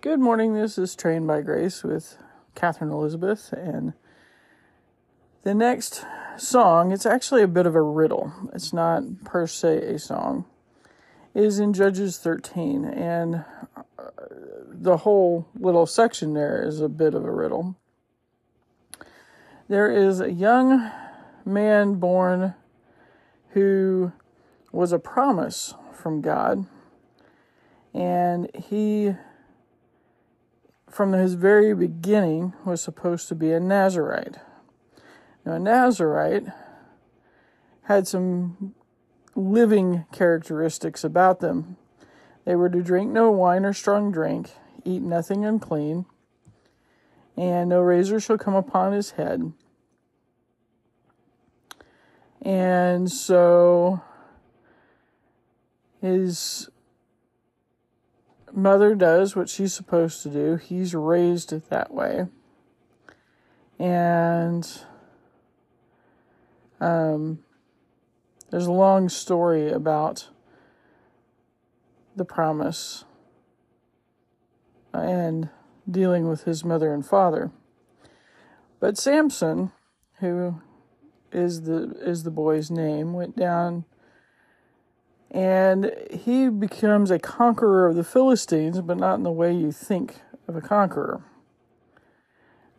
Good morning. This is Trained by Grace with Katherine Elizabeth. And the next song, it's actually a bit of a riddle. It's not per se a song, it is in Judges 13. And uh, the whole little section there is a bit of a riddle. There is a young man born who was a promise from God. And he, from his very beginning, was supposed to be a Nazarite. Now, a Nazarite had some living characteristics about them. They were to drink no wine or strong drink, eat nothing unclean, and no razor shall come upon his head. And so his mother does what she's supposed to do. He's raised it that way. And um, there's a long story about the promise and dealing with his mother and father. But Samson, who is the is the boy's name, went down and he becomes a conqueror of the Philistines, but not in the way you think of a conqueror.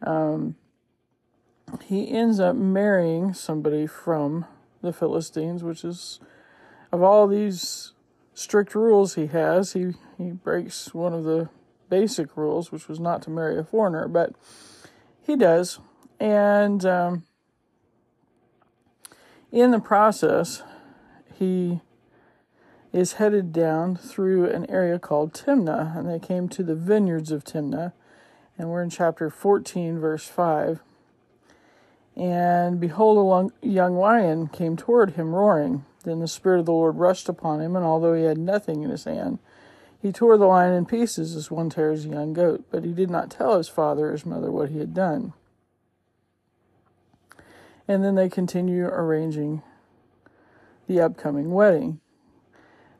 Um, he ends up marrying somebody from the Philistines, which is, of all these strict rules he has, he, he breaks one of the basic rules, which was not to marry a foreigner, but he does. And um, in the process, he is headed down through an area called Timnah, and they came to the vineyards of Timnah, and we're in chapter 14, verse 5. And behold, a young lion came toward him, roaring. Then the Spirit of the Lord rushed upon him, and although he had nothing in his hand, he tore the lion in pieces as one tears a young goat. But he did not tell his father or his mother what he had done. And then they continue arranging the upcoming wedding.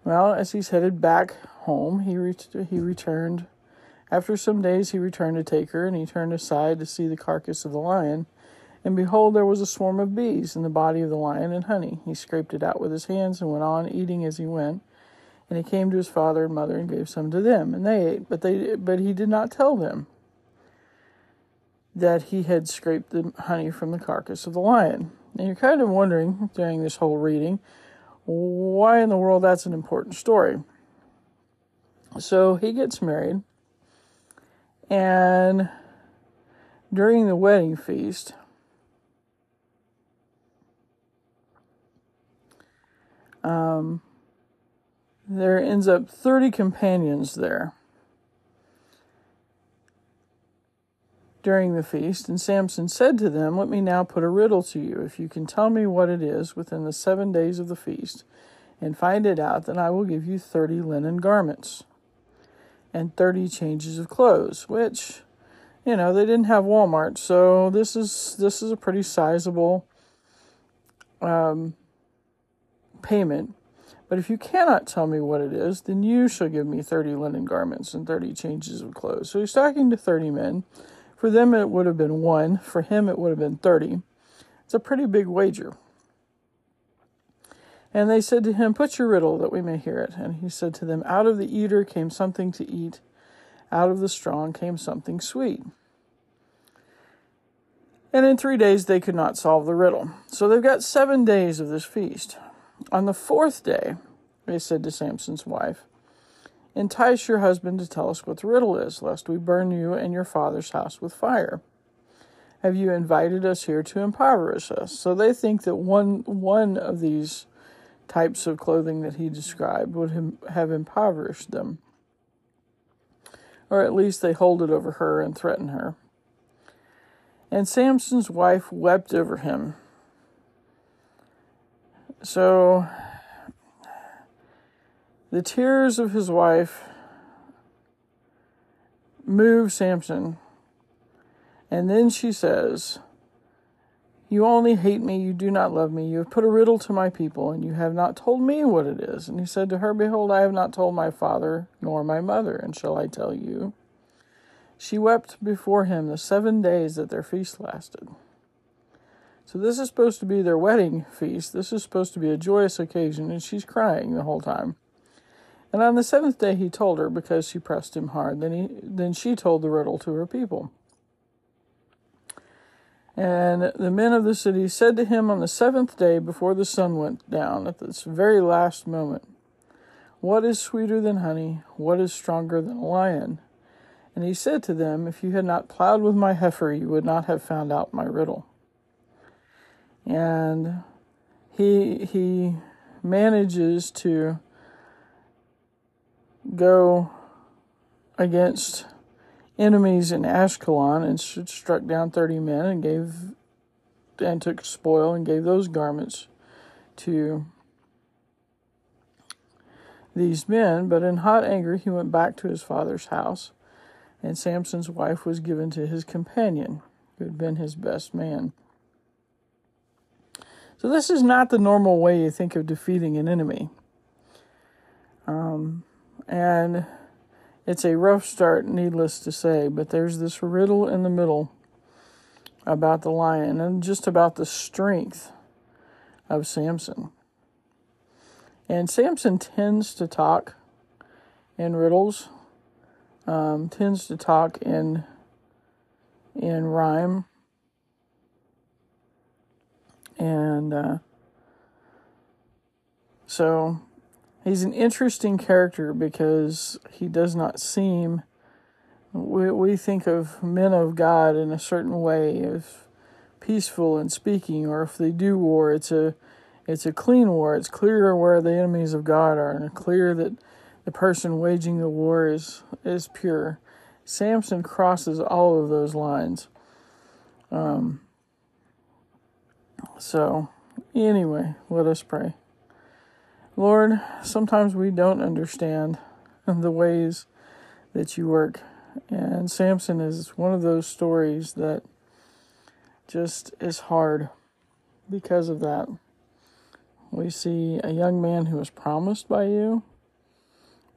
Well, as he's headed back home, he re- he returned. After some days, he returned to take her, and he turned aside to see the carcass of the lion. And behold, there was a swarm of bees in the body of the lion and honey. He scraped it out with his hands and went on eating as he went. And he came to his father and mother and gave some to them, and they ate. But they but he did not tell them that he had scraped the honey from the carcass of the lion. And you're kind of wondering during this whole reading why in the world that's an important story. So he gets married, and during the wedding feast, um, there ends up 30 companions there. During the feast, and Samson said to them, Let me now put a riddle to you. If you can tell me what it is within the seven days of the feast, and find it out, then I will give you thirty linen garments and thirty changes of clothes, which, you know, they didn't have Walmart, so this is this is a pretty sizable um, payment. But if you cannot tell me what it is, then you shall give me thirty linen garments and thirty changes of clothes. So he's talking to thirty men for them, it would have been one. For him, it would have been 30. It's a pretty big wager. And they said to him, Put your riddle that we may hear it. And he said to them, Out of the eater came something to eat, out of the strong came something sweet. And in three days they could not solve the riddle. So they've got seven days of this feast. On the fourth day, they said to Samson's wife, Entice your husband to tell us what the riddle is, lest we burn you and your father's house with fire. Have you invited us here to impoverish us? So they think that one one of these types of clothing that he described would have impoverished them. Or at least they hold it over her and threaten her. And Samson's wife wept over him. So the tears of his wife move Samson. And then she says, You only hate me, you do not love me. You have put a riddle to my people, and you have not told me what it is. And he said to her, Behold, I have not told my father nor my mother, and shall I tell you? She wept before him the seven days that their feast lasted. So, this is supposed to be their wedding feast. This is supposed to be a joyous occasion, and she's crying the whole time. And on the seventh day he told her, because she pressed him hard. Then, he, then she told the riddle to her people. And the men of the city said to him on the seventh day before the sun went down, at this very last moment, What is sweeter than honey? What is stronger than a lion? And he said to them, If you had not plowed with my heifer, you would not have found out my riddle. And he he manages to go against enemies in Ashkelon and struck down 30 men and gave and took spoil and gave those garments to these men. But in hot anger, he went back to his father's house, and Samson's wife was given to his companion, who had been his best man. So, this is not the normal way you think of defeating an enemy. Um, and it's a rough start, needless to say, but there's this riddle in the middle about the lion and just about the strength of Samson. And Samson tends to talk in riddles, um, tends to talk in in rhyme, and uh, so he's an interesting character because he does not seem we, we think of men of God in a certain way of peaceful and speaking or if they do war it's a it's a clean war. It's clear where the enemies of God are and clear that the person waging the war is is pure. Samson crosses all of those lines. Um so anyway let us pray Lord, sometimes we don't understand the ways that you work. And Samson is one of those stories that just is hard because of that. We see a young man who is promised by you,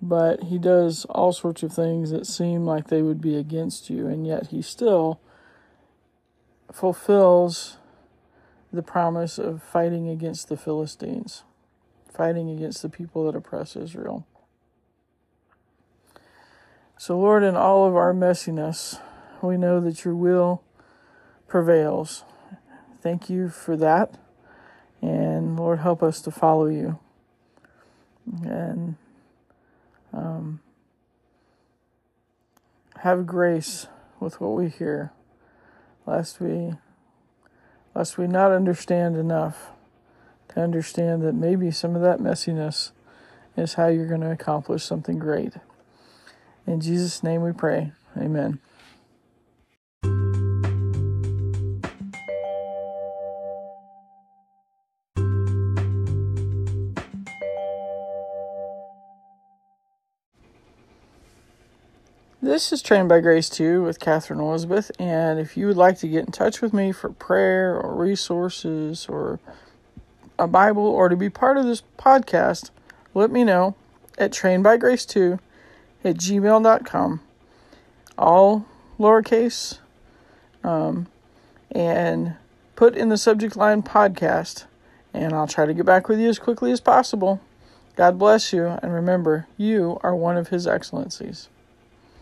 but he does all sorts of things that seem like they would be against you, and yet he still fulfills the promise of fighting against the Philistines fighting against the people that oppress Israel. So, Lord, in all of our messiness, we know that your will prevails. Thank you for that. And Lord, help us to follow you. And um, have grace with what we hear, lest we, lest we not understand enough understand that maybe some of that messiness is how you're going to accomplish something great. In Jesus' name we pray. Amen. This is Trained by Grace 2 with Katherine Elizabeth. And if you would like to get in touch with me for prayer or resources or a Bible or to be part of this podcast, let me know at trainedbygrace2 at gmail.com. All lowercase. Um, and put in the subject line podcast, and I'll try to get back with you as quickly as possible. God bless you, and remember, you are one of His excellencies.